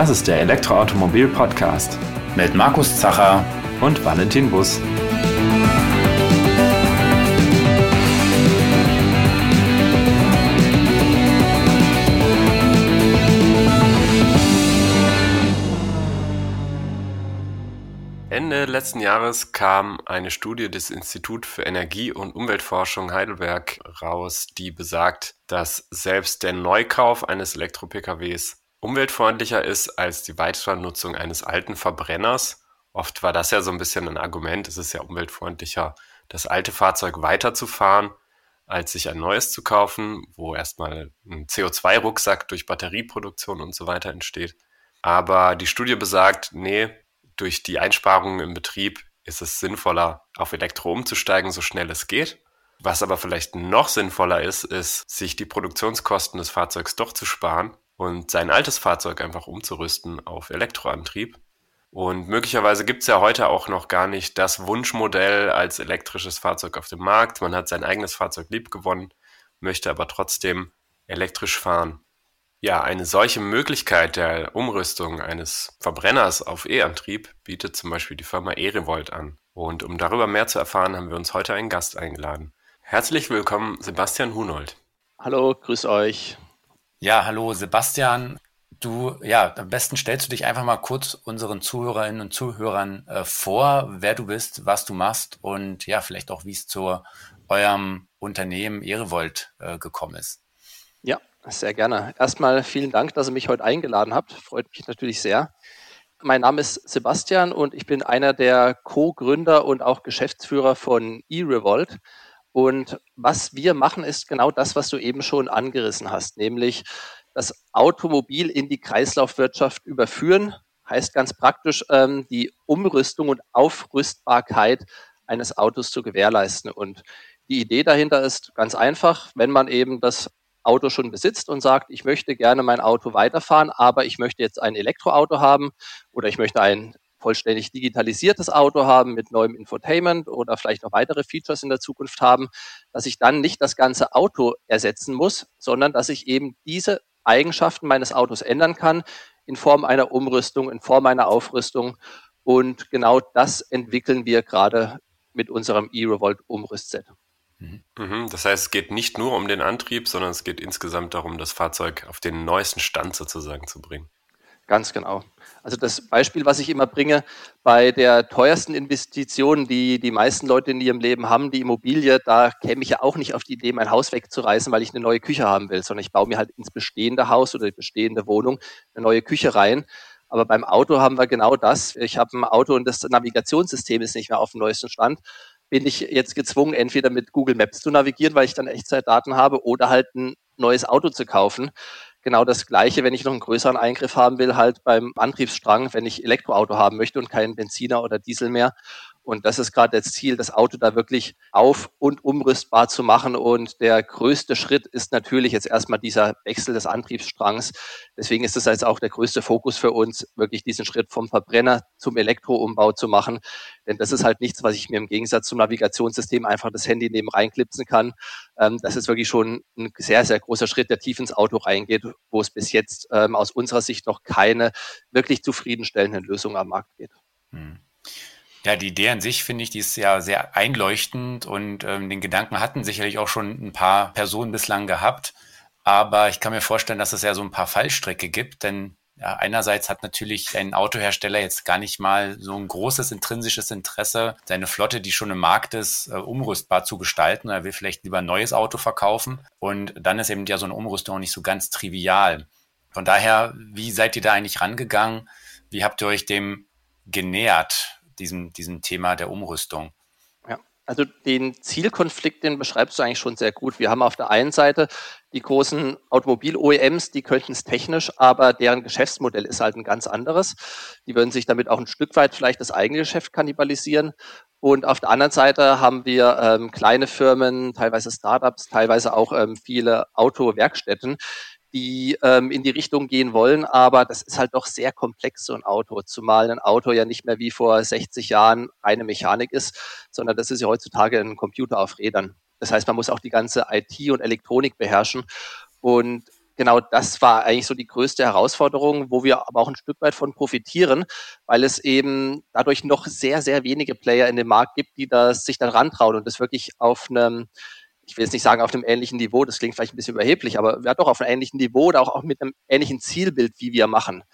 Das ist der Elektroautomobil-Podcast mit Markus Zacher und Valentin Bus. Ende letzten Jahres kam eine Studie des Instituts für Energie- und Umweltforschung Heidelberg raus, die besagt, dass selbst der Neukauf eines Elektro-PKWs umweltfreundlicher ist als die Weiternutzung eines alten Verbrenners. Oft war das ja so ein bisschen ein Argument, es ist ja umweltfreundlicher, das alte Fahrzeug weiterzufahren, als sich ein neues zu kaufen, wo erstmal ein CO2-Rucksack durch Batterieproduktion und so weiter entsteht. Aber die Studie besagt, nee, durch die Einsparungen im Betrieb ist es sinnvoller, auf Elektro umzusteigen, so schnell es geht. Was aber vielleicht noch sinnvoller ist, ist, sich die Produktionskosten des Fahrzeugs doch zu sparen und sein altes Fahrzeug einfach umzurüsten auf Elektroantrieb. Und möglicherweise gibt es ja heute auch noch gar nicht das Wunschmodell als elektrisches Fahrzeug auf dem Markt. Man hat sein eigenes Fahrzeug liebgewonnen, möchte aber trotzdem elektrisch fahren. Ja, eine solche Möglichkeit der Umrüstung eines Verbrenners auf E-Antrieb bietet zum Beispiel die Firma E-Revolt an. Und um darüber mehr zu erfahren, haben wir uns heute einen Gast eingeladen. Herzlich willkommen, Sebastian Hunold. Hallo, grüß euch. Ja, hallo Sebastian. Du, ja, am besten stellst du dich einfach mal kurz unseren Zuhörerinnen und Zuhörern äh, vor, wer du bist, was du machst und ja, vielleicht auch, wie es zu eurem Unternehmen Erevolt äh, gekommen ist. Ja, sehr gerne. Erstmal vielen Dank, dass ihr mich heute eingeladen habt. Freut mich natürlich sehr. Mein Name ist Sebastian und ich bin einer der Co-Gründer und auch Geschäftsführer von eRevolt. Und was wir machen, ist genau das, was du eben schon angerissen hast, nämlich das Automobil in die Kreislaufwirtschaft überführen. Heißt ganz praktisch, ähm, die Umrüstung und Aufrüstbarkeit eines Autos zu gewährleisten. Und die Idee dahinter ist ganz einfach, wenn man eben das Auto schon besitzt und sagt, ich möchte gerne mein Auto weiterfahren, aber ich möchte jetzt ein Elektroauto haben oder ich möchte ein vollständig digitalisiertes Auto haben mit neuem Infotainment oder vielleicht noch weitere Features in der Zukunft haben, dass ich dann nicht das ganze Auto ersetzen muss, sondern dass ich eben diese Eigenschaften meines Autos ändern kann in Form einer Umrüstung, in Form einer Aufrüstung. Und genau das entwickeln wir gerade mit unserem E-Revolt Umrüstset. Mhm. mhm. Das heißt, es geht nicht nur um den Antrieb, sondern es geht insgesamt darum, das Fahrzeug auf den neuesten Stand sozusagen zu bringen. Ganz genau. Also das Beispiel, was ich immer bringe, bei der teuersten Investition, die die meisten Leute in ihrem Leben haben, die Immobilie, da käme ich ja auch nicht auf die Idee, mein Haus wegzureißen, weil ich eine neue Küche haben will, sondern ich baue mir halt ins bestehende Haus oder die bestehende Wohnung eine neue Küche rein. Aber beim Auto haben wir genau das. Ich habe ein Auto und das Navigationssystem ist nicht mehr auf dem neuesten Stand. Bin ich jetzt gezwungen, entweder mit Google Maps zu navigieren, weil ich dann Echtzeitdaten habe, oder halt ein neues Auto zu kaufen. Genau das Gleiche, wenn ich noch einen größeren Eingriff haben will, halt beim Antriebsstrang, wenn ich Elektroauto haben möchte und keinen Benziner oder Diesel mehr. Und das ist gerade das Ziel, das Auto da wirklich auf- und umrüstbar zu machen. Und der größte Schritt ist natürlich jetzt erstmal dieser Wechsel des Antriebsstrangs. Deswegen ist es jetzt auch der größte Fokus für uns, wirklich diesen Schritt vom Verbrenner zum Elektroumbau zu machen. Denn das ist halt nichts, was ich mir im Gegensatz zum Navigationssystem einfach das Handy neben reinklipsen kann. Ähm, das ist wirklich schon ein sehr, sehr großer Schritt, der tief ins Auto reingeht, wo es bis jetzt ähm, aus unserer Sicht noch keine wirklich zufriedenstellenden Lösungen am Markt gibt. Hm. Ja, die Idee an sich finde ich, die ist ja sehr einleuchtend und ähm, den Gedanken hatten sicherlich auch schon ein paar Personen bislang gehabt. Aber ich kann mir vorstellen, dass es ja so ein paar Fallstrecke gibt, denn ja, einerseits hat natürlich ein Autohersteller jetzt gar nicht mal so ein großes intrinsisches Interesse, seine Flotte, die schon im Markt ist, äh, umrüstbar zu gestalten. Er will vielleicht lieber ein neues Auto verkaufen. Und dann ist eben ja so eine Umrüstung auch nicht so ganz trivial. Von daher, wie seid ihr da eigentlich rangegangen? Wie habt ihr euch dem genähert? Diesem, diesem Thema der Umrüstung. Ja, also den Zielkonflikt, den beschreibst du eigentlich schon sehr gut. Wir haben auf der einen Seite die großen Automobil-OEMs, die könnten es technisch, aber deren Geschäftsmodell ist halt ein ganz anderes. Die würden sich damit auch ein Stück weit vielleicht das eigene Geschäft kannibalisieren. Und auf der anderen Seite haben wir ähm, kleine Firmen, teilweise Startups, teilweise auch ähm, viele Autowerkstätten, die ähm, in die Richtung gehen wollen, aber das ist halt doch sehr komplex, so ein Auto, zumal ein Auto ja nicht mehr wie vor 60 Jahren reine Mechanik ist, sondern das ist ja heutzutage ein Computer auf Rädern. Das heißt, man muss auch die ganze IT und Elektronik beherrschen und genau das war eigentlich so die größte Herausforderung, wo wir aber auch ein Stück weit von profitieren, weil es eben dadurch noch sehr, sehr wenige Player in dem Markt gibt, die das sich dann rantrauen und das wirklich auf einem ich will jetzt nicht sagen auf einem ähnlichen Niveau, das klingt vielleicht ein bisschen überheblich, aber ja doch auf einem ähnlichen Niveau oder auch, auch mit einem ähnlichen Zielbild, wie wir machen.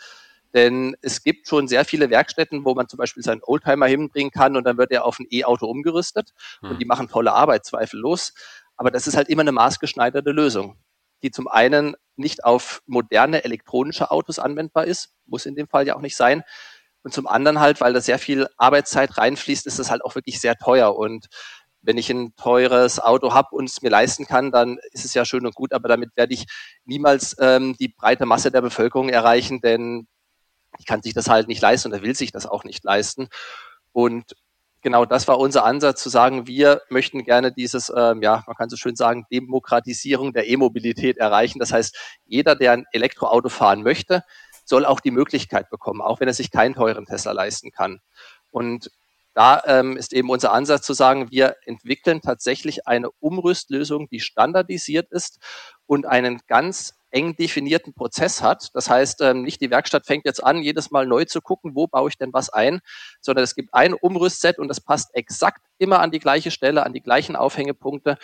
Denn es gibt schon sehr viele Werkstätten, wo man zum Beispiel seinen Oldtimer hinbringen kann und dann wird er auf ein E-Auto umgerüstet hm. und die machen tolle Arbeit, zweifellos. Aber das ist halt immer eine maßgeschneiderte Lösung, die zum einen nicht auf moderne elektronische Autos anwendbar ist, muss in dem Fall ja auch nicht sein. Und zum anderen halt, weil da sehr viel Arbeitszeit reinfließt, ist es halt auch wirklich sehr teuer. Und wenn ich ein teures Auto habe und es mir leisten kann, dann ist es ja schön und gut, aber damit werde ich niemals ähm, die breite Masse der Bevölkerung erreichen, denn ich kann sich das halt nicht leisten oder will sich das auch nicht leisten. Und genau das war unser Ansatz, zu sagen, wir möchten gerne dieses, ähm, ja, man kann so schön sagen, Demokratisierung der E-Mobilität erreichen. Das heißt, jeder, der ein Elektroauto fahren möchte, soll auch die Möglichkeit bekommen, auch wenn er sich keinen teuren Tesla leisten kann. Und da ähm, ist eben unser Ansatz zu sagen, wir entwickeln tatsächlich eine Umrüstlösung, die standardisiert ist und einen ganz eng definierten Prozess hat. Das heißt, ähm, nicht die Werkstatt fängt jetzt an, jedes Mal neu zu gucken, wo baue ich denn was ein, sondern es gibt ein Umrüstset und das passt exakt immer an die gleiche Stelle, an die gleichen Aufhängepunkte.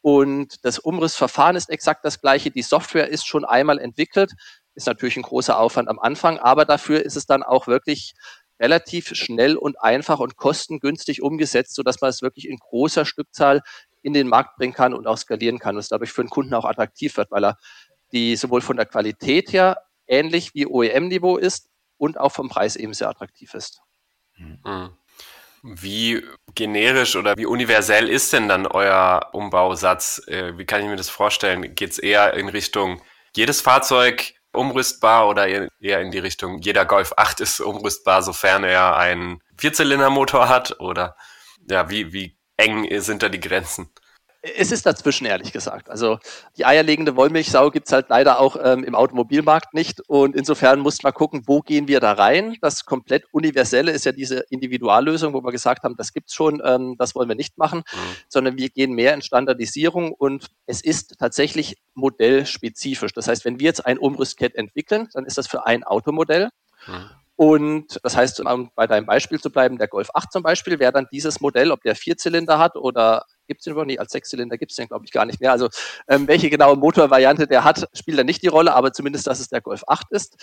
Und das Umrissverfahren ist exakt das gleiche. Die Software ist schon einmal entwickelt. Ist natürlich ein großer Aufwand am Anfang, aber dafür ist es dann auch wirklich relativ schnell und einfach und kostengünstig umgesetzt, so dass man es wirklich in großer Stückzahl in den Markt bringen kann und auch skalieren kann und es dadurch für den Kunden auch attraktiv wird, weil er die sowohl von der Qualität her ähnlich wie OEM-Niveau ist und auch vom Preis eben sehr attraktiv ist. Mhm. Wie generisch oder wie universell ist denn dann euer Umbausatz? Äh, wie kann ich mir das vorstellen? Geht es eher in Richtung jedes Fahrzeug umrüstbar oder eher in die Richtung, jeder Golf 8 ist umrüstbar, sofern er einen Vierzylindermotor hat? Oder ja, wie, wie eng sind da die Grenzen? Es ist dazwischen, ehrlich gesagt. Also die eierlegende Wollmilchsau gibt's halt leider auch ähm, im Automobilmarkt nicht. Und insofern muss man gucken, wo gehen wir da rein. Das komplett Universelle ist ja diese Individuallösung, wo wir gesagt haben, das gibt's schon, ähm, das wollen wir nicht machen, mhm. sondern wir gehen mehr in Standardisierung und es ist tatsächlich modellspezifisch. Das heißt, wenn wir jetzt ein Umrüstkit entwickeln, dann ist das für ein Automodell. Mhm. Und das heißt, um bei deinem Beispiel zu bleiben, der Golf 8 zum Beispiel, wäre dann dieses Modell, ob der Vierzylinder hat oder gibt es den überhaupt nicht, als Sechszylinder gibt es den, glaube ich, gar nicht mehr. Also ähm, welche genaue Motorvariante der hat, spielt dann nicht die Rolle, aber zumindest, dass es der Golf 8 ist.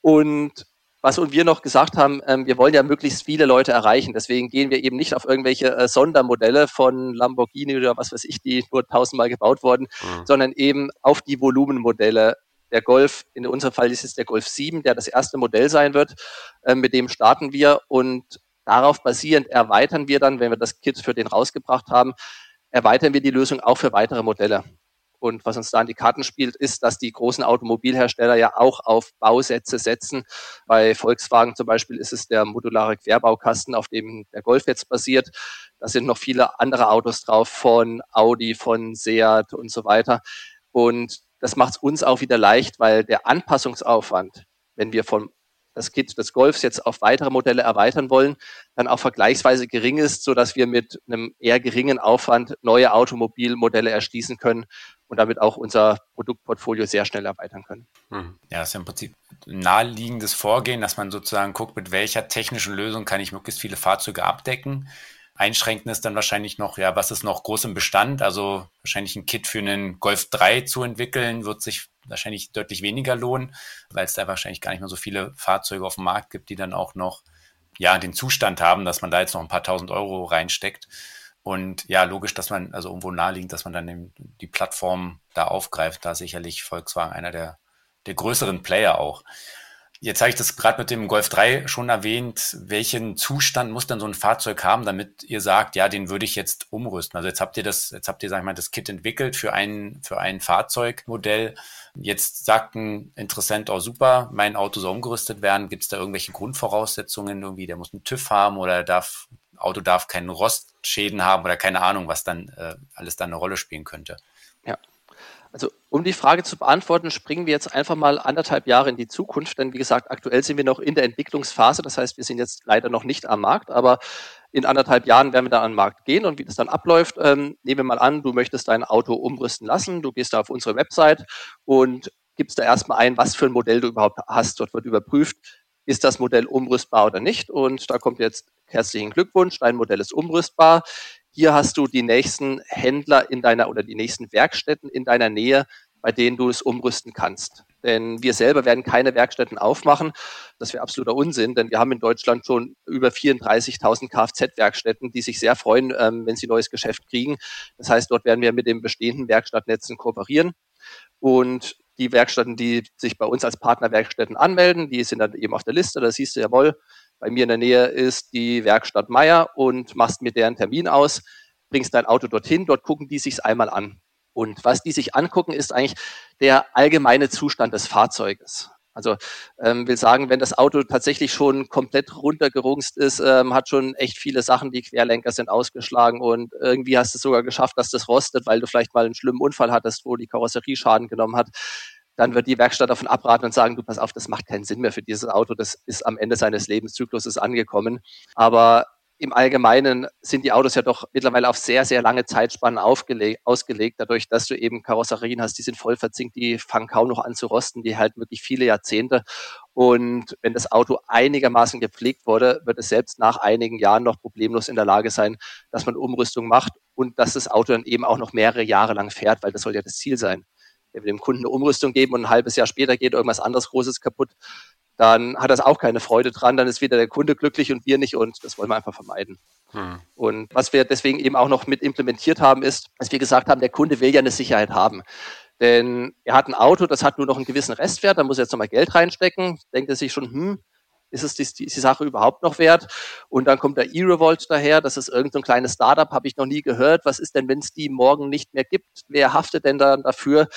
Und was und wir noch gesagt haben, ähm, wir wollen ja möglichst viele Leute erreichen. Deswegen gehen wir eben nicht auf irgendwelche äh, Sondermodelle von Lamborghini oder was weiß ich, die nur tausendmal gebaut wurden, mhm. sondern eben auf die Volumenmodelle der Golf, in unserem Fall ist es der Golf 7, der das erste Modell sein wird. Äh, mit dem starten wir und darauf basierend erweitern wir dann, wenn wir das Kit für den rausgebracht haben, erweitern wir die Lösung auch für weitere Modelle. Und was uns da in die Karten spielt, ist, dass die großen Automobilhersteller ja auch auf Bausätze setzen. Bei Volkswagen zum Beispiel ist es der modulare Querbaukasten, auf dem der Golf jetzt basiert. Da sind noch viele andere Autos drauf von Audi, von Seat und so weiter. Und das macht es uns auch wieder leicht, weil der Anpassungsaufwand, wenn wir vom das Kit des Golfs jetzt auf weitere Modelle erweitern wollen, dann auch vergleichsweise gering ist, so dass wir mit einem eher geringen Aufwand neue Automobilmodelle erschließen können und damit auch unser Produktportfolio sehr schnell erweitern können. Hm. Ja, das ist im Prinzip ein naheliegendes Vorgehen, dass man sozusagen guckt, mit welcher technischen Lösung kann ich möglichst viele Fahrzeuge abdecken Einschränkend ist dann wahrscheinlich noch, ja, was ist noch groß im Bestand? Also wahrscheinlich ein Kit für einen Golf 3 zu entwickeln, wird sich wahrscheinlich deutlich weniger lohnen, weil es da wahrscheinlich gar nicht mehr so viele Fahrzeuge auf dem Markt gibt, die dann auch noch, ja, den Zustand haben, dass man da jetzt noch ein paar tausend Euro reinsteckt. Und ja, logisch, dass man, also irgendwo naheliegend, dass man dann die Plattform da aufgreift, da sicherlich Volkswagen einer der, der größeren Player auch. Jetzt habe ich das gerade mit dem Golf 3 schon erwähnt. Welchen Zustand muss dann so ein Fahrzeug haben, damit ihr sagt, ja, den würde ich jetzt umrüsten? Also jetzt habt ihr das, jetzt habt ihr, sag ich mal, das Kit entwickelt für ein, für ein Fahrzeugmodell. Jetzt sagt ein Interessent, oh super, mein Auto soll umgerüstet werden. Gibt es da irgendwelche Grundvoraussetzungen irgendwie? Der muss einen TÜV haben oder darf, Auto darf keinen Rostschäden haben oder keine Ahnung, was dann äh, alles dann eine Rolle spielen könnte. Ja, also um die Frage zu beantworten, springen wir jetzt einfach mal anderthalb Jahre in die Zukunft, denn wie gesagt, aktuell sind wir noch in der Entwicklungsphase, das heißt, wir sind jetzt leider noch nicht am Markt, aber in anderthalb Jahren werden wir da an den Markt gehen und wie das dann abläuft, ähm, nehmen wir mal an, du möchtest dein Auto umrüsten lassen, du gehst da auf unsere Website und gibst du erstmal ein, was für ein Modell du überhaupt hast. Dort wird überprüft, ist das Modell umrüstbar oder nicht. Und da kommt jetzt herzlichen Glückwunsch, dein Modell ist umrüstbar. Hier hast du die nächsten Händler in deiner oder die nächsten Werkstätten in deiner Nähe, bei denen du es umrüsten kannst. Denn wir selber werden keine Werkstätten aufmachen. Das wäre absoluter Unsinn, denn wir haben in Deutschland schon über 34.000 Kfz-Werkstätten, die sich sehr freuen, ähm, wenn sie neues Geschäft kriegen. Das heißt, dort werden wir mit den bestehenden Werkstattnetzen kooperieren. Und die Werkstätten, die sich bei uns als Partnerwerkstätten anmelden, die sind dann eben auf der Liste. Da siehst du, jawohl, bei mir in der Nähe ist die Werkstatt Meier und machst mir deren Termin aus, bringst dein Auto dorthin, dort gucken die sich's einmal an. Und was die sich angucken, ist eigentlich der allgemeine Zustand des Fahrzeuges. Also ähm, will sagen, wenn das Auto tatsächlich schon komplett runtergerungst ist, ähm, hat schon echt viele Sachen, die Querlenker sind ausgeschlagen und irgendwie hast du es sogar geschafft, dass das rostet, weil du vielleicht mal einen schlimmen Unfall hattest, wo die Karosserie Schaden genommen hat, dann wird die Werkstatt davon abraten und sagen, du pass auf, das macht keinen Sinn mehr für dieses Auto, das ist am Ende seines Lebenszykluses angekommen. Aber im Allgemeinen sind die Autos ja doch mittlerweile auf sehr, sehr lange Zeitspannen ausgelegt, dadurch, dass du eben Karosserien hast, die sind voll verzinkt, die fangen kaum noch an zu rosten, die halten wirklich viele Jahrzehnte. Und wenn das Auto einigermaßen gepflegt wurde, wird es selbst nach einigen Jahren noch problemlos in der Lage sein, dass man Umrüstung macht und dass das Auto dann eben auch noch mehrere Jahre lang fährt, weil das soll ja das Ziel sein. Wenn wir dem Kunden eine Umrüstung geben und ein halbes Jahr später geht irgendwas anderes Großes kaputt, dann hat das auch keine Freude dran, dann ist wieder der Kunde glücklich und wir nicht und das wollen wir einfach vermeiden. Hm. Und was wir deswegen eben auch noch mit implementiert haben, ist, dass wir gesagt haben, der Kunde will ja eine Sicherheit haben. Denn er hat ein Auto, das hat nur noch einen gewissen Restwert, da muss er jetzt nochmal Geld reinstecken, denkt er sich schon, hm, ist es die, die, Sache überhaupt noch wert? Und dann kommt der E-Revolt daher, das ist irgendein so kleines Startup, habe ich noch nie gehört. Was ist denn, wenn es die morgen nicht mehr gibt? Wer haftet denn dann dafür?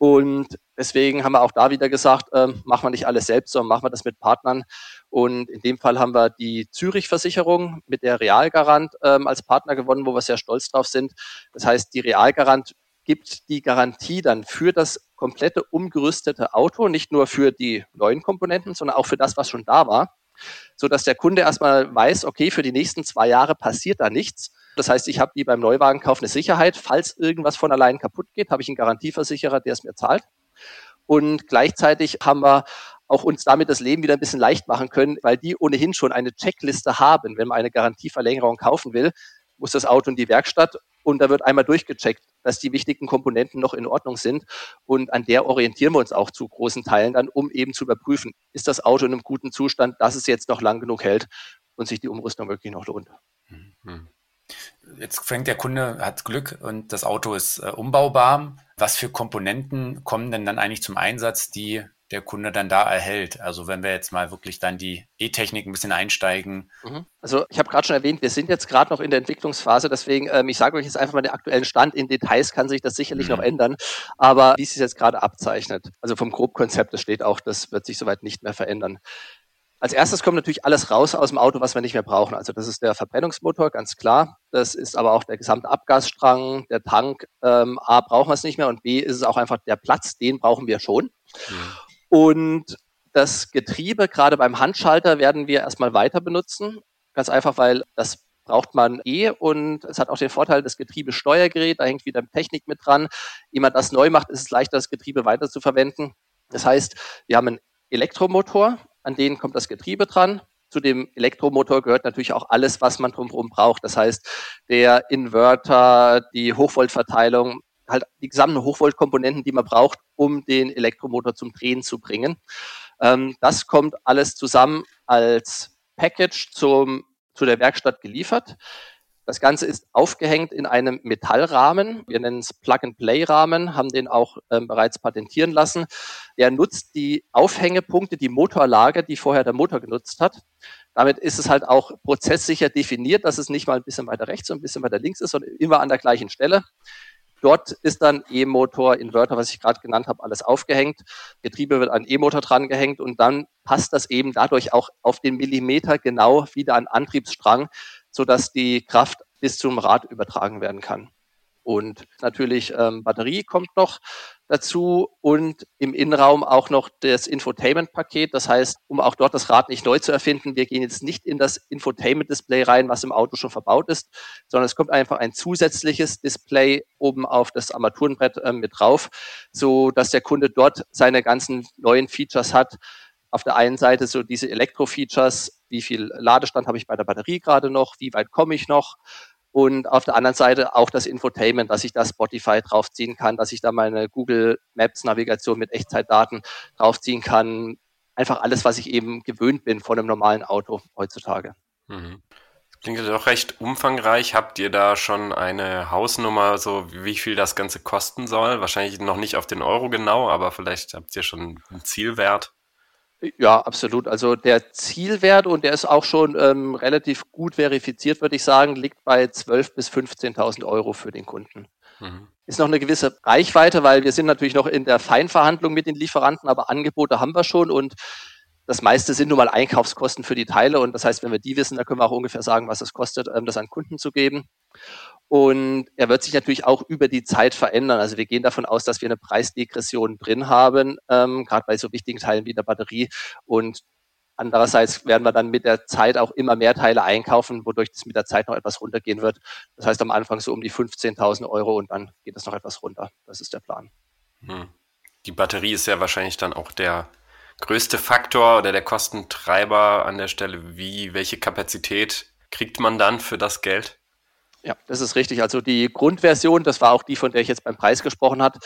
Und deswegen haben wir auch da wieder gesagt, äh, machen wir nicht alles selbst, sondern machen wir das mit Partnern. Und in dem Fall haben wir die Zürich-Versicherung mit der Realgarant ähm, als Partner gewonnen, wo wir sehr stolz drauf sind. Das heißt, die Realgarant gibt die Garantie dann für das komplette umgerüstete Auto, nicht nur für die neuen Komponenten, sondern auch für das, was schon da war, so dass der Kunde erstmal weiß, okay, für die nächsten zwei Jahre passiert da nichts das heißt, ich habe wie beim Neuwagenkauf eine Sicherheit. Falls irgendwas von allein kaputt geht, habe ich einen Garantieversicherer, der es mir zahlt. Und gleichzeitig haben wir auch uns damit das Leben wieder ein bisschen leicht machen können, weil die ohnehin schon eine Checkliste haben. Wenn man eine Garantieverlängerung kaufen will, muss das Auto in die Werkstatt und da wird einmal durchgecheckt, dass die wichtigen Komponenten noch in Ordnung sind. Und an der orientieren wir uns auch zu großen Teilen dann, um eben zu überprüfen, ist das Auto in einem guten Zustand, dass es jetzt noch lang genug hält und sich die Umrüstung wirklich noch lohnt. Mhm. Jetzt fängt der Kunde, hat Glück und das Auto ist äh, umbaubar. Was für Komponenten kommen denn dann eigentlich zum Einsatz, die der Kunde dann da erhält? Also wenn wir jetzt mal wirklich dann die E-Technik ein bisschen einsteigen. Mhm. Also ich habe gerade schon erwähnt, wir sind jetzt gerade noch in der Entwicklungsphase, deswegen, ähm, ich sage euch jetzt einfach mal den aktuellen Stand. In Details kann sich das sicherlich mhm. noch ändern, aber wie es sich jetzt gerade abzeichnet, also vom Grobkonzept, das steht auch, das wird sich soweit nicht mehr verändern. Als erstes kommt natürlich alles raus aus dem Auto, was wir nicht mehr brauchen. Also das ist der Verbrennungsmotor, ganz klar. Das ist aber auch der gesamte Abgasstrang, der Tank. Ähm, A, brauchen wir es nicht mehr und B, ist es auch einfach der Platz, den brauchen wir schon. Mhm. Und das Getriebe, gerade beim Handschalter, werden wir erstmal weiter benutzen. Ganz einfach, weil das braucht man eh und es hat auch den Vorteil, das Getriebesteuergerät, da hängt wieder Technik mit dran. Jemand das neu macht, ist es leichter, das Getriebe weiter zu verwenden. Das heißt, wir haben einen Elektromotor, an denen kommt das Getriebe dran. Zu dem Elektromotor gehört natürlich auch alles, was man drumherum braucht. Das heißt, der Inverter, die Hochvoltverteilung, halt die gesamten Hochvoltkomponenten, die man braucht, um den Elektromotor zum Drehen zu bringen. Ähm, das kommt alles zusammen als Package zum, zu der Werkstatt geliefert. Das Ganze ist aufgehängt in einem Metallrahmen. Wir nennen es Plug-and-Play-Rahmen, haben den auch ähm, bereits patentieren lassen. Der nutzt die Aufhängepunkte, die Motorlage, die vorher der Motor genutzt hat. Damit ist es halt auch prozesssicher definiert, dass es nicht mal ein bisschen weiter rechts und ein bisschen weiter links ist, sondern immer an der gleichen Stelle. Dort ist dann E-Motor, Inverter, was ich gerade genannt habe, alles aufgehängt. Getriebe wird an E-Motor dran gehängt und dann passt das eben dadurch auch auf den Millimeter genau wieder an Antriebsstrang, sodass die Kraft bis zum Rad übertragen werden kann. Und natürlich ähm, Batterie kommt noch dazu und im Innenraum auch noch das Infotainment-Paket. Das heißt, um auch dort das Rad nicht neu zu erfinden, wir gehen jetzt nicht in das Infotainment-Display rein, was im Auto schon verbaut ist, sondern es kommt einfach ein zusätzliches Display oben auf das Armaturenbrett äh, mit drauf, so dass der Kunde dort seine ganzen neuen Features hat. Auf der einen Seite so diese Elektro-Features, wie viel Ladestand habe ich bei der Batterie gerade noch, wie weit komme ich noch, und auf der anderen Seite auch das Infotainment, dass ich da Spotify draufziehen kann, dass ich da meine Google Maps Navigation mit Echtzeitdaten draufziehen kann. Einfach alles, was ich eben gewöhnt bin von einem normalen Auto heutzutage. Mhm. Klingt ja doch recht umfangreich. Habt ihr da schon eine Hausnummer, so wie viel das Ganze kosten soll? Wahrscheinlich noch nicht auf den Euro genau, aber vielleicht habt ihr schon einen Zielwert. Ja, absolut. Also der Zielwert, und der ist auch schon ähm, relativ gut verifiziert, würde ich sagen, liegt bei 12.000 bis 15.000 Euro für den Kunden. Mhm. Ist noch eine gewisse Reichweite, weil wir sind natürlich noch in der Feinverhandlung mit den Lieferanten, aber Angebote haben wir schon und das meiste sind nun mal Einkaufskosten für die Teile und das heißt, wenn wir die wissen, dann können wir auch ungefähr sagen, was es kostet, ähm, das an Kunden zu geben. Und er wird sich natürlich auch über die Zeit verändern. Also wir gehen davon aus, dass wir eine Preisdegression drin haben, ähm, gerade bei so wichtigen Teilen wie der Batterie. Und andererseits werden wir dann mit der Zeit auch immer mehr Teile einkaufen, wodurch das mit der Zeit noch etwas runtergehen wird. Das heißt am Anfang so um die 15.000 Euro und dann geht es noch etwas runter. Das ist der Plan. Hm. Die Batterie ist ja wahrscheinlich dann auch der größte Faktor oder der Kostentreiber an der Stelle. Wie, welche Kapazität kriegt man dann für das Geld? Ja, das ist richtig. Also die Grundversion, das war auch die, von der ich jetzt beim Preis gesprochen habe,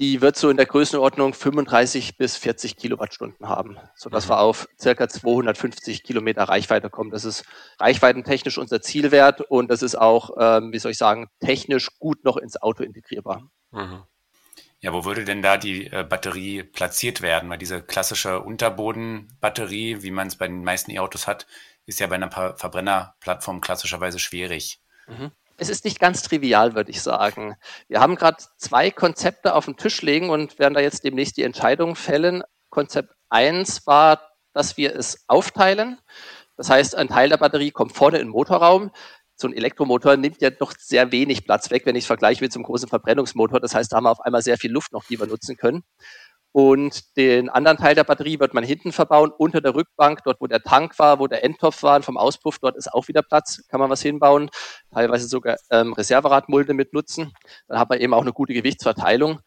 die wird so in der Größenordnung 35 bis 40 Kilowattstunden haben, sodass mhm. wir auf circa 250 Kilometer Reichweite kommen. Das ist reichweitentechnisch unser Zielwert und das ist auch, ähm, wie soll ich sagen, technisch gut noch ins Auto integrierbar. Mhm. Ja, wo würde denn da die äh, Batterie platziert werden? Weil diese klassische Unterbodenbatterie, wie man es bei den meisten E-Autos hat, ist ja bei einer Verbrennerplattform klassischerweise schwierig. Mhm. Es ist nicht ganz trivial, würde ich sagen. Wir haben gerade zwei Konzepte auf den Tisch legen und werden da jetzt demnächst die Entscheidung fällen. Konzept 1 war, dass wir es aufteilen. Das heißt, ein Teil der Batterie kommt vorne in den Motorraum. So ein Elektromotor nimmt ja doch sehr wenig Platz weg, wenn ich es vergleiche mit einem großen Verbrennungsmotor. Das heißt, da haben wir auf einmal sehr viel Luft noch, die wir nutzen können. Und den anderen Teil der Batterie wird man hinten verbauen, unter der Rückbank, dort wo der Tank war, wo der Endtopf war, vom Auspuff, dort ist auch wieder Platz, kann man was hinbauen, teilweise sogar ähm, Reserveradmulde mit nutzen. Dann hat man eben auch eine gute Gewichtsverteilung.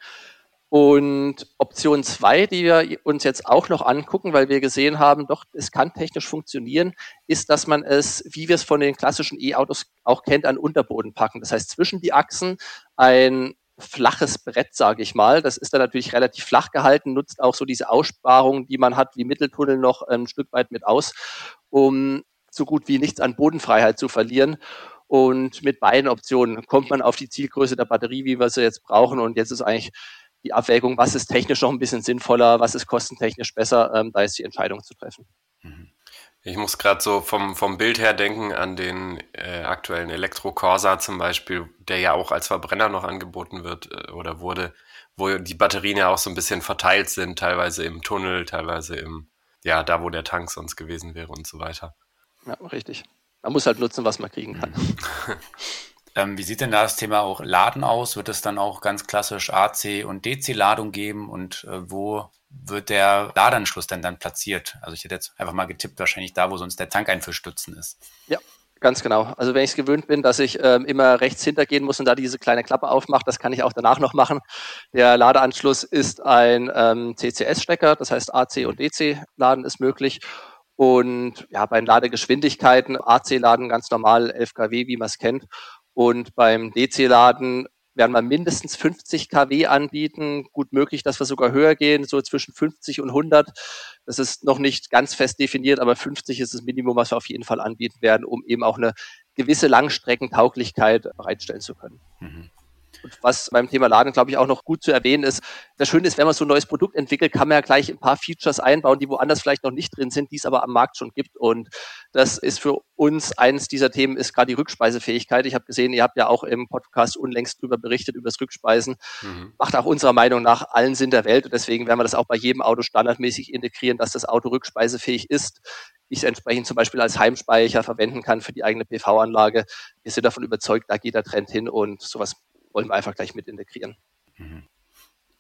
Und Option zwei, die wir uns jetzt auch noch angucken, weil wir gesehen haben, doch, es kann technisch funktionieren, ist, dass man es, wie wir es von den klassischen E-Autos auch kennt, an Unterboden packen. Das heißt, zwischen die Achsen ein flaches Brett, sage ich mal. Das ist dann natürlich relativ flach gehalten, nutzt auch so diese Aussparung, die man hat, wie Mitteltunnel noch ein Stück weit mit aus, um so gut wie nichts an Bodenfreiheit zu verlieren. Und mit beiden Optionen kommt man auf die Zielgröße der Batterie, wie wir sie jetzt brauchen. Und jetzt ist eigentlich die Abwägung, was ist technisch noch ein bisschen sinnvoller, was ist kostentechnisch besser, ähm, da ist die Entscheidung zu treffen. Mhm. Ich muss gerade so vom, vom Bild her denken an den äh, aktuellen Elektro Corsa zum Beispiel, der ja auch als Verbrenner noch angeboten wird äh, oder wurde, wo die Batterien ja auch so ein bisschen verteilt sind, teilweise im Tunnel, teilweise im, ja, da wo der Tank sonst gewesen wäre und so weiter. Ja, richtig. Man muss halt nutzen, was man kriegen kann. ähm, wie sieht denn da das Thema auch Laden aus? Wird es dann auch ganz klassisch AC und DC-Ladung geben und äh, wo wird der Ladeanschluss denn dann platziert? Also ich hätte jetzt einfach mal getippt, wahrscheinlich da, wo sonst der Tankeinfüllstützen ist. Ja, Ganz genau. Also wenn ich es gewöhnt bin, dass ich ähm, immer rechts hintergehen muss und da diese kleine Klappe aufmacht, das kann ich auch danach noch machen. Der Ladeanschluss ist ein ähm, CCS-Stecker, das heißt AC und DC-Laden ist möglich. Und ja, bei den Ladegeschwindigkeiten, AC-Laden ganz normal 11 kW, wie man es kennt. Und beim DC-Laden werden wir mindestens 50 kW anbieten. Gut möglich, dass wir sogar höher gehen, so zwischen 50 und 100. Das ist noch nicht ganz fest definiert, aber 50 ist das Minimum, was wir auf jeden Fall anbieten werden, um eben auch eine gewisse Langstreckentauglichkeit bereitstellen zu können. Mhm. Und was beim Thema Laden, glaube ich, auch noch gut zu erwähnen ist, das Schöne ist, wenn man so ein neues Produkt entwickelt, kann man ja gleich ein paar Features einbauen, die woanders vielleicht noch nicht drin sind, die es aber am Markt schon gibt. Und das ist für uns eines dieser Themen, ist gerade die Rückspeisefähigkeit. Ich habe gesehen, ihr habt ja auch im Podcast unlängst darüber berichtet, über das Rückspeisen. Mhm. Macht auch unserer Meinung nach allen Sinn der Welt. Und deswegen werden wir das auch bei jedem Auto standardmäßig integrieren, dass das Auto rückspeisefähig ist ich es entsprechend zum Beispiel als Heimspeicher verwenden kann für die eigene PV-Anlage. Wir sind davon überzeugt, da geht der Trend hin und sowas wollen wir einfach gleich mit integrieren. Mhm.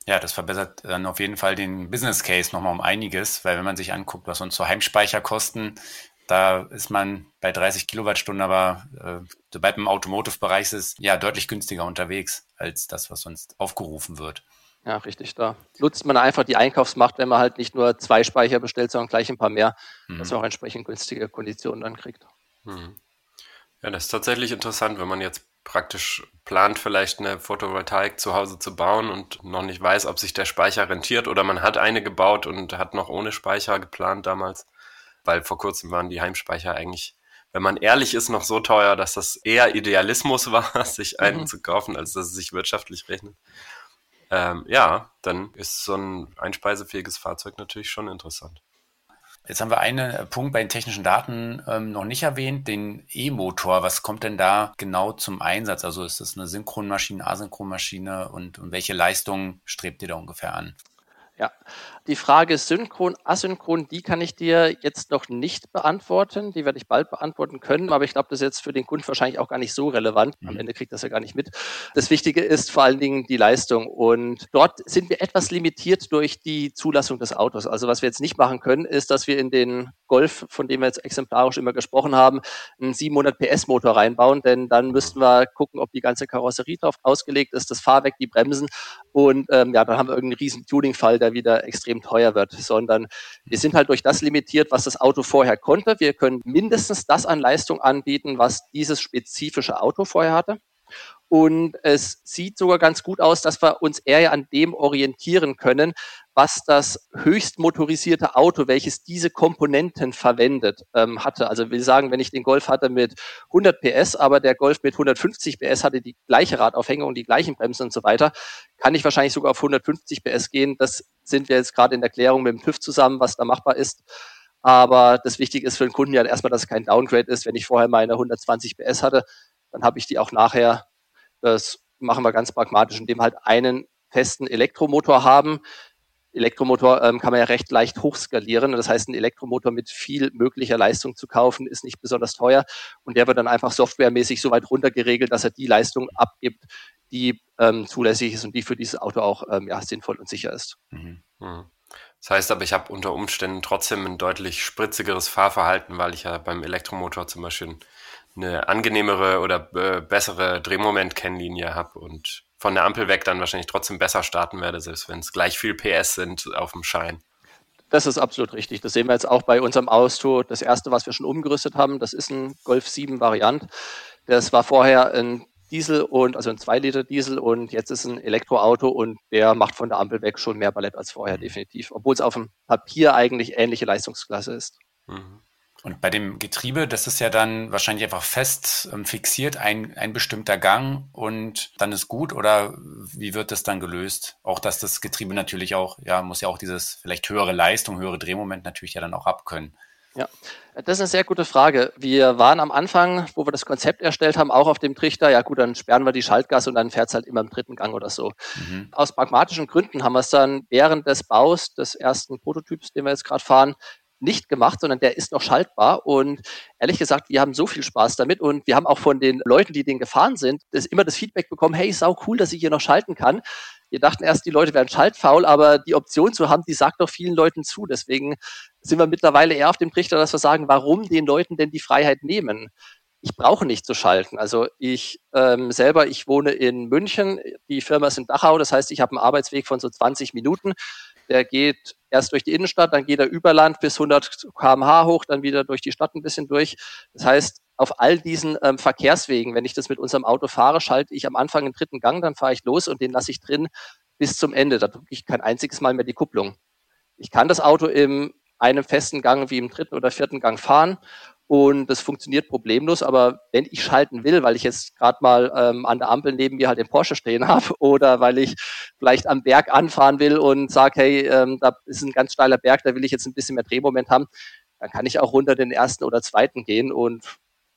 Ja, das verbessert dann auf jeden Fall den Business Case nochmal um einiges, weil wenn man sich anguckt, was uns so Heimspeicher kosten, da ist man bei 30 Kilowattstunden, aber äh, sobald man im Automotive-Bereich ist, ja deutlich günstiger unterwegs als das, was sonst aufgerufen wird. Ja, richtig. Da nutzt man einfach die Einkaufsmacht, wenn man halt nicht nur zwei Speicher bestellt, sondern gleich ein paar mehr, mhm. dass man auch entsprechend günstige Konditionen dann kriegt. Mhm. Ja, das ist tatsächlich interessant, wenn man jetzt praktisch plant, vielleicht eine Photovoltaik zu Hause zu bauen und noch nicht weiß, ob sich der Speicher rentiert oder man hat eine gebaut und hat noch ohne Speicher geplant damals, weil vor kurzem waren die Heimspeicher eigentlich, wenn man ehrlich ist, noch so teuer, dass das eher Idealismus war, sich einen mhm. zu kaufen, als dass es sich wirtschaftlich rechnet. Ähm, ja, dann ist so ein einspeisefähiges Fahrzeug natürlich schon interessant. Jetzt haben wir einen äh, Punkt bei den technischen Daten ähm, noch nicht erwähnt, den E-Motor. Was kommt denn da genau zum Einsatz? Also ist das eine Synchronmaschine, Asynchronmaschine und, und welche Leistung strebt ihr da ungefähr an? Ja, die Frage synchron, asynchron, die kann ich dir jetzt noch nicht beantworten. Die werde ich bald beantworten können, aber ich glaube, das ist jetzt für den Kunden wahrscheinlich auch gar nicht so relevant. Am mhm. Ende kriegt das ja gar nicht mit. Das Wichtige ist vor allen Dingen die Leistung und dort sind wir etwas limitiert durch die Zulassung des Autos. Also was wir jetzt nicht machen können, ist, dass wir in den Golf, von dem wir jetzt exemplarisch immer gesprochen haben, einen 700 PS Motor reinbauen, denn dann müssten wir gucken, ob die ganze Karosserie drauf ausgelegt ist, das Fahrwerk, die Bremsen und ähm, ja, dann haben wir irgendeinen riesen Tuning-Fall, der wieder extrem teuer wird, sondern wir sind halt durch das limitiert, was das Auto vorher konnte. Wir können mindestens das an Leistung anbieten, was dieses spezifische Auto vorher hatte. Und es sieht sogar ganz gut aus, dass wir uns eher an dem orientieren können, was das höchst motorisierte Auto, welches diese Komponenten verwendet, ähm, hatte. Also wir sagen, wenn ich den Golf hatte mit 100 PS, aber der Golf mit 150 PS hatte die gleiche Radaufhängung, die gleichen Bremsen und so weiter, kann ich wahrscheinlich sogar auf 150 PS gehen. Das sind wir jetzt gerade in der Klärung mit dem TÜV zusammen, was da machbar ist. Aber das Wichtige ist für den Kunden ja erstmal, dass es kein Downgrade ist. Wenn ich vorher meine 120 PS hatte, dann habe ich die auch nachher das machen wir ganz pragmatisch, indem halt einen festen Elektromotor haben. Elektromotor ähm, kann man ja recht leicht hochskalieren. Das heißt, ein Elektromotor mit viel möglicher Leistung zu kaufen, ist nicht besonders teuer. Und der wird dann einfach softwaremäßig so weit runtergeregelt, dass er die Leistung abgibt, die ähm, zulässig ist und die für dieses Auto auch ähm, ja, sinnvoll und sicher ist. Mhm. Mhm. Das heißt aber, ich habe unter Umständen trotzdem ein deutlich spritzigeres Fahrverhalten, weil ich ja beim Elektromotor zum Beispiel eine angenehmere oder äh, bessere Drehmoment-Kennlinie habe und von der Ampel weg dann wahrscheinlich trotzdem besser starten werde, selbst wenn es gleich viel PS sind auf dem Schein. Das ist absolut richtig. Das sehen wir jetzt auch bei unserem Auto. Das erste, was wir schon umgerüstet haben, das ist ein Golf 7 Variant. Das war vorher ein Diesel und also ein 2 Liter Diesel und jetzt ist ein Elektroauto und der macht von der Ampel weg schon mehr Ballett als vorher definitiv, obwohl es auf dem Papier eigentlich ähnliche Leistungsklasse ist. Mhm. Und bei dem Getriebe, das ist ja dann wahrscheinlich einfach fest ähm, fixiert, ein, ein bestimmter Gang und dann ist gut oder wie wird das dann gelöst? Auch dass das Getriebe natürlich auch, ja, muss ja auch dieses vielleicht höhere Leistung, höhere Drehmoment natürlich ja dann auch abkönnen. Ja, das ist eine sehr gute Frage. Wir waren am Anfang, wo wir das Konzept erstellt haben, auch auf dem Trichter, ja gut, dann sperren wir die Schaltgasse und dann fährt es halt immer im dritten Gang oder so. Mhm. Aus pragmatischen Gründen haben wir es dann während des Baus des ersten Prototyps, den wir jetzt gerade fahren, nicht gemacht, sondern der ist noch schaltbar. Und ehrlich gesagt, wir haben so viel Spaß damit und wir haben auch von den Leuten, die den gefahren sind, das immer das Feedback bekommen, hey, sau cool, dass ich hier noch schalten kann. Wir dachten erst, die Leute wären schaltfaul, aber die Option zu haben, die sagt doch vielen Leuten zu. Deswegen sind wir mittlerweile eher auf dem Trichter, dass wir sagen, warum den Leuten denn die Freiheit nehmen? ich brauche nicht zu schalten. Also ich ähm, selber, ich wohne in München, die Firma ist in Dachau, das heißt, ich habe einen Arbeitsweg von so 20 Minuten. Der geht erst durch die Innenstadt, dann geht er über Land bis 100 kmh hoch, dann wieder durch die Stadt ein bisschen durch. Das heißt, auf all diesen ähm, Verkehrswegen, wenn ich das mit unserem Auto fahre, schalte ich am Anfang den dritten Gang, dann fahre ich los und den lasse ich drin bis zum Ende. Da drücke ich kein einziges Mal mehr die Kupplung. Ich kann das Auto im einem festen Gang wie im dritten oder vierten Gang fahren und das funktioniert problemlos, aber wenn ich schalten will, weil ich jetzt gerade mal ähm, an der Ampel neben mir halt den Porsche stehen habe oder weil ich vielleicht am Berg anfahren will und sage, hey, ähm, da ist ein ganz steiler Berg, da will ich jetzt ein bisschen mehr Drehmoment haben, dann kann ich auch runter den ersten oder zweiten gehen und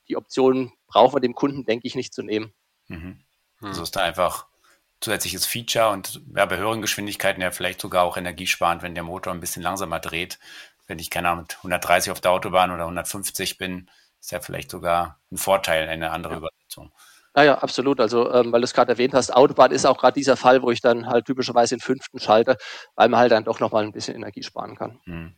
die Option brauchen wir dem Kunden, denke ich, nicht zu nehmen. Mhm. Also ist da einfach zusätzliches Feature und ja, bei höheren Geschwindigkeiten ja vielleicht sogar auch energiesparend, wenn der Motor ein bisschen langsamer dreht, wenn ich keine Ahnung mit 130 auf der Autobahn oder 150 bin, ist ja vielleicht sogar ein Vorteil, eine andere ja. Übersetzung. Ja, ja, absolut. Also, ähm, weil du es gerade erwähnt hast, Autobahn ist auch gerade dieser Fall, wo ich dann halt typischerweise den fünften schalte, weil man halt dann doch nochmal ein bisschen Energie sparen kann. Hm.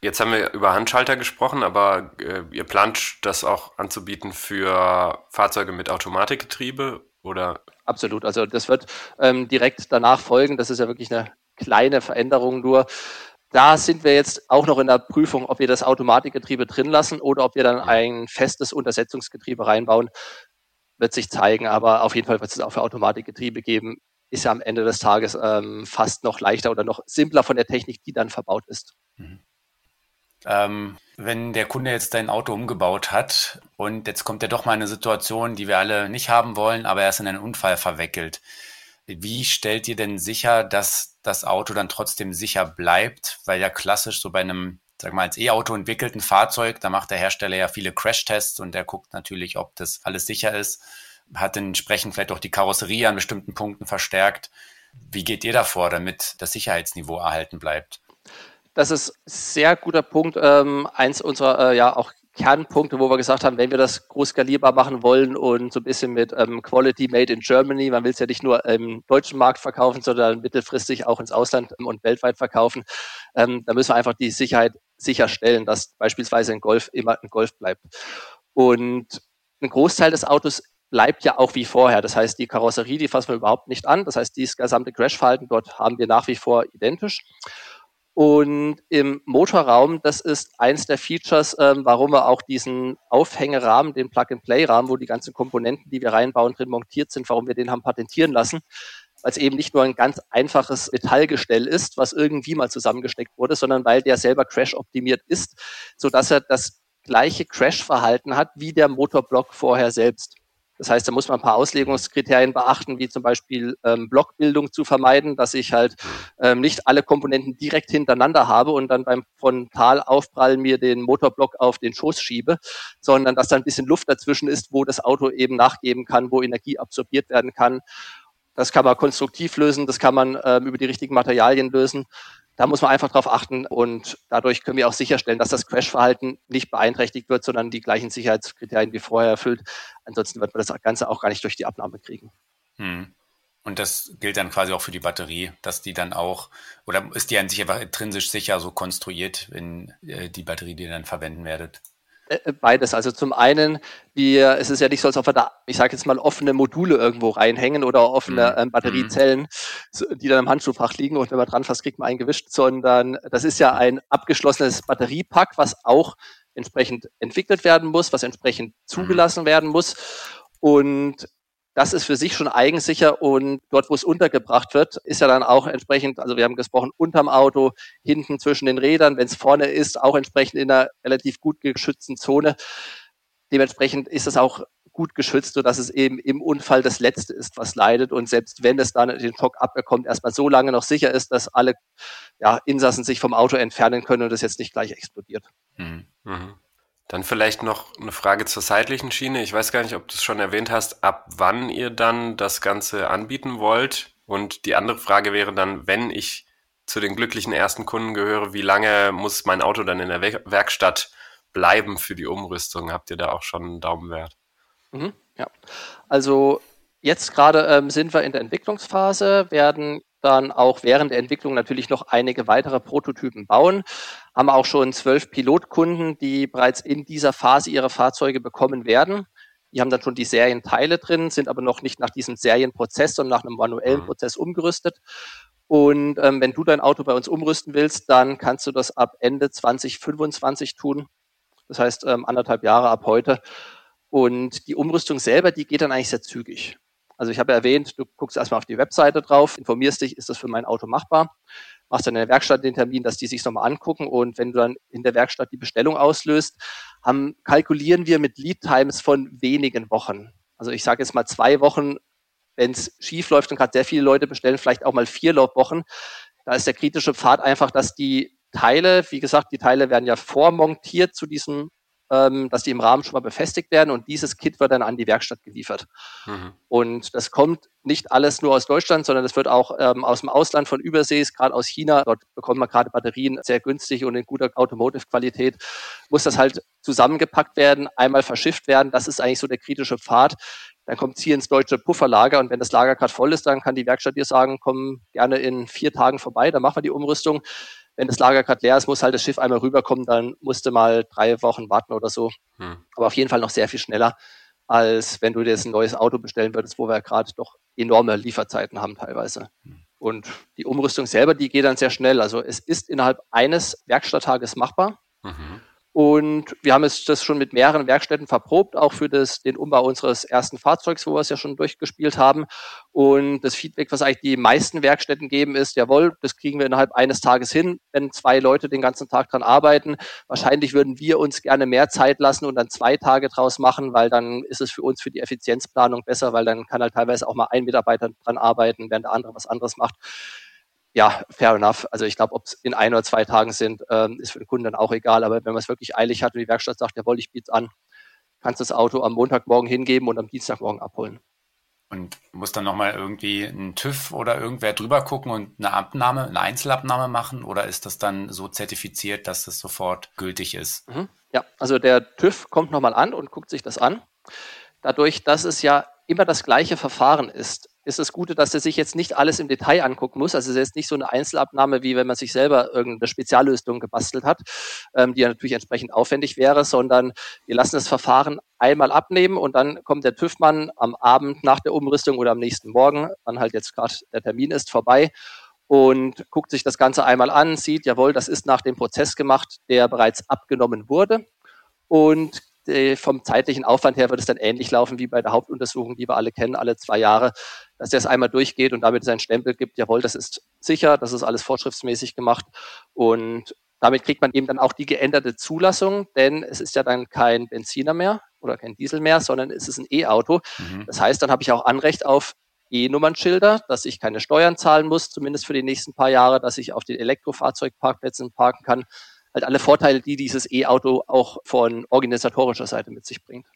Jetzt haben wir über Handschalter gesprochen, aber äh, ihr plant das auch anzubieten für Fahrzeuge mit Automatikgetriebe oder? Absolut. Also das wird ähm, direkt danach folgen. Das ist ja wirklich eine kleine Veränderung nur. Da sind wir jetzt auch noch in der Prüfung, ob wir das Automatikgetriebe drin lassen oder ob wir dann ein festes Untersetzungsgetriebe reinbauen. Wird sich zeigen, aber auf jeden Fall wird es auch für Automatikgetriebe geben. Ist ja am Ende des Tages ähm, fast noch leichter oder noch simpler von der Technik, die dann verbaut ist. Mhm. Ähm, wenn der Kunde jetzt dein Auto umgebaut hat und jetzt kommt ja doch mal eine Situation, die wir alle nicht haben wollen, aber er ist in einen Unfall verwickelt. Wie stellt ihr denn sicher, dass das Auto dann trotzdem sicher bleibt? Weil ja klassisch so bei einem, sag mal, als E-Auto entwickelten Fahrzeug, da macht der Hersteller ja viele Crash-Tests und der guckt natürlich, ob das alles sicher ist, hat entsprechend vielleicht auch die Karosserie an bestimmten Punkten verstärkt. Wie geht ihr davor, damit das Sicherheitsniveau erhalten bleibt? Das ist ein sehr guter Punkt. Ähm, eins unserer äh, ja auch Kernpunkte, wo wir gesagt haben, wenn wir das groß skalierbar machen wollen und so ein bisschen mit ähm, Quality Made in Germany, man will es ja nicht nur im deutschen Markt verkaufen, sondern mittelfristig auch ins Ausland und weltweit verkaufen, ähm, da müssen wir einfach die Sicherheit sicherstellen, dass beispielsweise ein Golf immer ein Golf bleibt. Und ein Großteil des Autos bleibt ja auch wie vorher. Das heißt, die Karosserie, die fassen wir überhaupt nicht an. Das heißt, dieses gesamte Crashverhalten dort haben wir nach wie vor identisch. Und im Motorraum, das ist eins der Features, ähm, warum wir auch diesen Aufhängerahmen, den Plug-and-Play-Rahmen, wo die ganzen Komponenten, die wir reinbauen, drin montiert sind, warum wir den haben patentieren lassen. Weil es eben nicht nur ein ganz einfaches Metallgestell ist, was irgendwie mal zusammengesteckt wurde, sondern weil der selber crash-optimiert ist, sodass er das gleiche Crash-Verhalten hat wie der Motorblock vorher selbst. Das heißt, da muss man ein paar Auslegungskriterien beachten, wie zum Beispiel ähm, Blockbildung zu vermeiden, dass ich halt ähm, nicht alle Komponenten direkt hintereinander habe und dann beim Frontalaufprall mir den Motorblock auf den Schoß schiebe, sondern dass da ein bisschen Luft dazwischen ist, wo das Auto eben nachgeben kann, wo Energie absorbiert werden kann. Das kann man konstruktiv lösen, das kann man ähm, über die richtigen Materialien lösen. Da muss man einfach darauf achten und dadurch können wir auch sicherstellen, dass das Crash-Verhalten nicht beeinträchtigt wird, sondern die gleichen Sicherheitskriterien wie vorher erfüllt. Ansonsten wird man das Ganze auch gar nicht durch die Abnahme kriegen. Hm. Und das gilt dann quasi auch für die Batterie, dass die dann auch, oder ist die an sich einfach intrinsisch sicher so konstruiert, wenn äh, die Batterie, die ihr dann verwenden werdet? Äh, äh, beides. Also zum einen, wir, es ist ja nicht so, als ob wir da, ich sage jetzt mal, offene Module irgendwo reinhängen oder offene mhm. ähm, Batteriezellen, die dann im Handschuhfach liegen und wenn man dran fasst, kriegt man einen gewischt, sondern das ist ja ein abgeschlossenes Batteriepack, was auch entsprechend entwickelt werden muss, was entsprechend mhm. zugelassen werden muss. Und das ist für sich schon eigensicher und dort, wo es untergebracht wird, ist ja dann auch entsprechend, also wir haben gesprochen, unterm Auto, hinten zwischen den Rädern, wenn es vorne ist, auch entsprechend in einer relativ gut geschützten Zone. Dementsprechend ist es auch gut geschützt, sodass es eben im Unfall das Letzte ist, was leidet. Und selbst wenn es dann den Schock abbekommt, erstmal so lange noch sicher ist, dass alle ja, Insassen sich vom Auto entfernen können und es jetzt nicht gleich explodiert. Mhm. Mhm. Dann vielleicht noch eine Frage zur seitlichen Schiene. Ich weiß gar nicht, ob du es schon erwähnt hast, ab wann ihr dann das Ganze anbieten wollt. Und die andere Frage wäre dann, wenn ich zu den glücklichen ersten Kunden gehöre, wie lange muss mein Auto dann in der Werkstatt bleiben für die Umrüstung? Habt ihr da auch schon einen Daumenwert? Mhm, ja, also jetzt gerade ähm, sind wir in der Entwicklungsphase, werden dann auch während der Entwicklung natürlich noch einige weitere Prototypen bauen. Haben auch schon zwölf Pilotkunden, die bereits in dieser Phase ihre Fahrzeuge bekommen werden. Die haben dann schon die Serienteile drin, sind aber noch nicht nach diesem Serienprozess, sondern nach einem manuellen mhm. Prozess umgerüstet. Und ähm, wenn du dein Auto bei uns umrüsten willst, dann kannst du das ab Ende 2025 tun. Das heißt ähm, anderthalb Jahre ab heute. Und die Umrüstung selber, die geht dann eigentlich sehr zügig. Also ich habe erwähnt, du guckst erstmal auf die Webseite drauf, informierst dich, ist das für mein Auto machbar, machst dann in der Werkstatt den Termin, dass die sich nochmal angucken und wenn du dann in der Werkstatt die Bestellung auslöst, haben, kalkulieren wir mit Lead Times von wenigen Wochen. Also ich sage jetzt mal zwei Wochen, wenn es schief läuft und gerade sehr viele Leute bestellen, vielleicht auch mal vier Wochen. Da ist der kritische Pfad einfach, dass die Teile, wie gesagt, die Teile werden ja vormontiert zu diesem ähm, dass die im Rahmen schon mal befestigt werden und dieses Kit wird dann an die Werkstatt geliefert. Mhm. Und das kommt nicht alles nur aus Deutschland, sondern das wird auch ähm, aus dem Ausland von Übersees, gerade aus China. Dort bekommt man gerade Batterien sehr günstig und in guter Automotive-Qualität. Muss das halt zusammengepackt werden, einmal verschifft werden. Das ist eigentlich so der kritische Pfad dann kommt es hier ins deutsche Pufferlager und wenn das Lager gerade voll ist, dann kann die Werkstatt dir sagen, komm gerne in vier Tagen vorbei, dann machen wir die Umrüstung. Wenn das Lager gerade leer ist, muss halt das Schiff einmal rüberkommen, dann musste mal drei Wochen warten oder so. Hm. Aber auf jeden Fall noch sehr viel schneller, als wenn du dir jetzt ein neues Auto bestellen würdest, wo wir gerade doch enorme Lieferzeiten haben teilweise. Hm. Und die Umrüstung selber, die geht dann sehr schnell. Also es ist innerhalb eines Werkstatttages machbar. Mhm. Und wir haben es das schon mit mehreren Werkstätten verprobt, auch für das, den Umbau unseres ersten Fahrzeugs, wo wir es ja schon durchgespielt haben. Und das Feedback, was eigentlich die meisten Werkstätten geben, ist, jawohl, das kriegen wir innerhalb eines Tages hin, wenn zwei Leute den ganzen Tag dran arbeiten. Wahrscheinlich würden wir uns gerne mehr Zeit lassen und dann zwei Tage draus machen, weil dann ist es für uns für die Effizienzplanung besser, weil dann kann halt teilweise auch mal ein Mitarbeiter dran arbeiten, während der andere was anderes macht ja, fair enough. Also ich glaube, ob es in ein oder zwei Tagen sind, ähm, ist für den Kunden dann auch egal. Aber wenn man es wirklich eilig hat und die Werkstatt sagt, jawohl, ich biete an, kannst du das Auto am Montagmorgen hingeben und am Dienstagmorgen abholen. Und muss dann nochmal irgendwie ein TÜV oder irgendwer drüber gucken und eine Abnahme, eine Einzelabnahme machen? Oder ist das dann so zertifiziert, dass das sofort gültig ist? Mhm. Ja, also der TÜV kommt nochmal an und guckt sich das an. Dadurch, dass es ja immer das gleiche Verfahren ist, ist das Gute, dass er sich jetzt nicht alles im Detail angucken muss. Also es ist jetzt nicht so eine Einzelabnahme, wie wenn man sich selber irgendeine Speziallösung gebastelt hat, ähm, die ja natürlich entsprechend aufwendig wäre, sondern wir lassen das Verfahren einmal abnehmen und dann kommt der TÜV-Mann am Abend nach der Umrüstung oder am nächsten Morgen, wann halt jetzt gerade der Termin ist, vorbei und guckt sich das Ganze einmal an, sieht, jawohl, das ist nach dem Prozess gemacht, der bereits abgenommen wurde und vom zeitlichen Aufwand her wird es dann ähnlich laufen wie bei der Hauptuntersuchung, die wir alle kennen, alle zwei Jahre, dass der es einmal durchgeht und damit seinen Stempel gibt, jawohl, das ist sicher, das ist alles vorschriftsmäßig gemacht und damit kriegt man eben dann auch die geänderte Zulassung, denn es ist ja dann kein Benziner mehr oder kein Diesel mehr, sondern es ist ein E-Auto. Mhm. Das heißt, dann habe ich auch Anrecht auf E-Nummernschilder, dass ich keine Steuern zahlen muss, zumindest für die nächsten paar Jahre, dass ich auf den Elektrofahrzeugparkplätzen parken kann halt alle Vorteile, die dieses E-Auto auch von organisatorischer Seite mit sich bringt.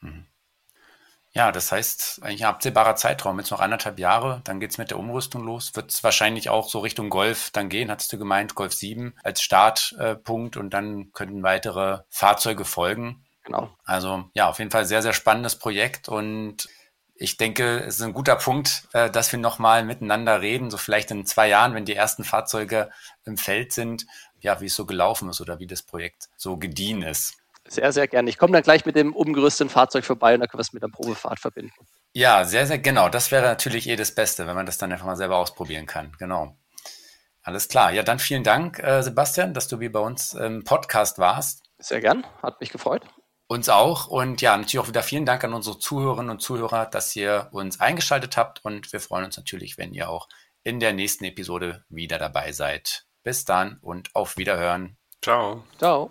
Mhm. Ja, das heißt, eigentlich ein absehbarer Zeitraum, jetzt noch anderthalb Jahre, dann geht es mit der Umrüstung los. Wird es wahrscheinlich auch so Richtung Golf dann gehen, hattest du gemeint, Golf 7 als Startpunkt und dann könnten weitere Fahrzeuge folgen. Genau. Also ja, auf jeden Fall sehr, sehr spannendes Projekt und ich denke, es ist ein guter Punkt, äh, dass wir nochmal miteinander reden, so vielleicht in zwei Jahren, wenn die ersten Fahrzeuge im Feld sind ja, wie es so gelaufen ist oder wie das Projekt so gediehen ist. Sehr, sehr gerne. Ich komme dann gleich mit dem umgerüsteten Fahrzeug vorbei und dann können wir es mit der Probefahrt verbinden. Ja, sehr, sehr genau. Das wäre natürlich eh das Beste, wenn man das dann einfach mal selber ausprobieren kann. Genau. Alles klar. Ja, dann vielen Dank, äh, Sebastian, dass du wie bei uns im Podcast warst. Sehr gern. Hat mich gefreut. Uns auch. Und ja, natürlich auch wieder vielen Dank an unsere Zuhörerinnen und Zuhörer, dass ihr uns eingeschaltet habt. Und wir freuen uns natürlich, wenn ihr auch in der nächsten Episode wieder dabei seid. Bis dann und auf Wiederhören. Ciao. Ciao.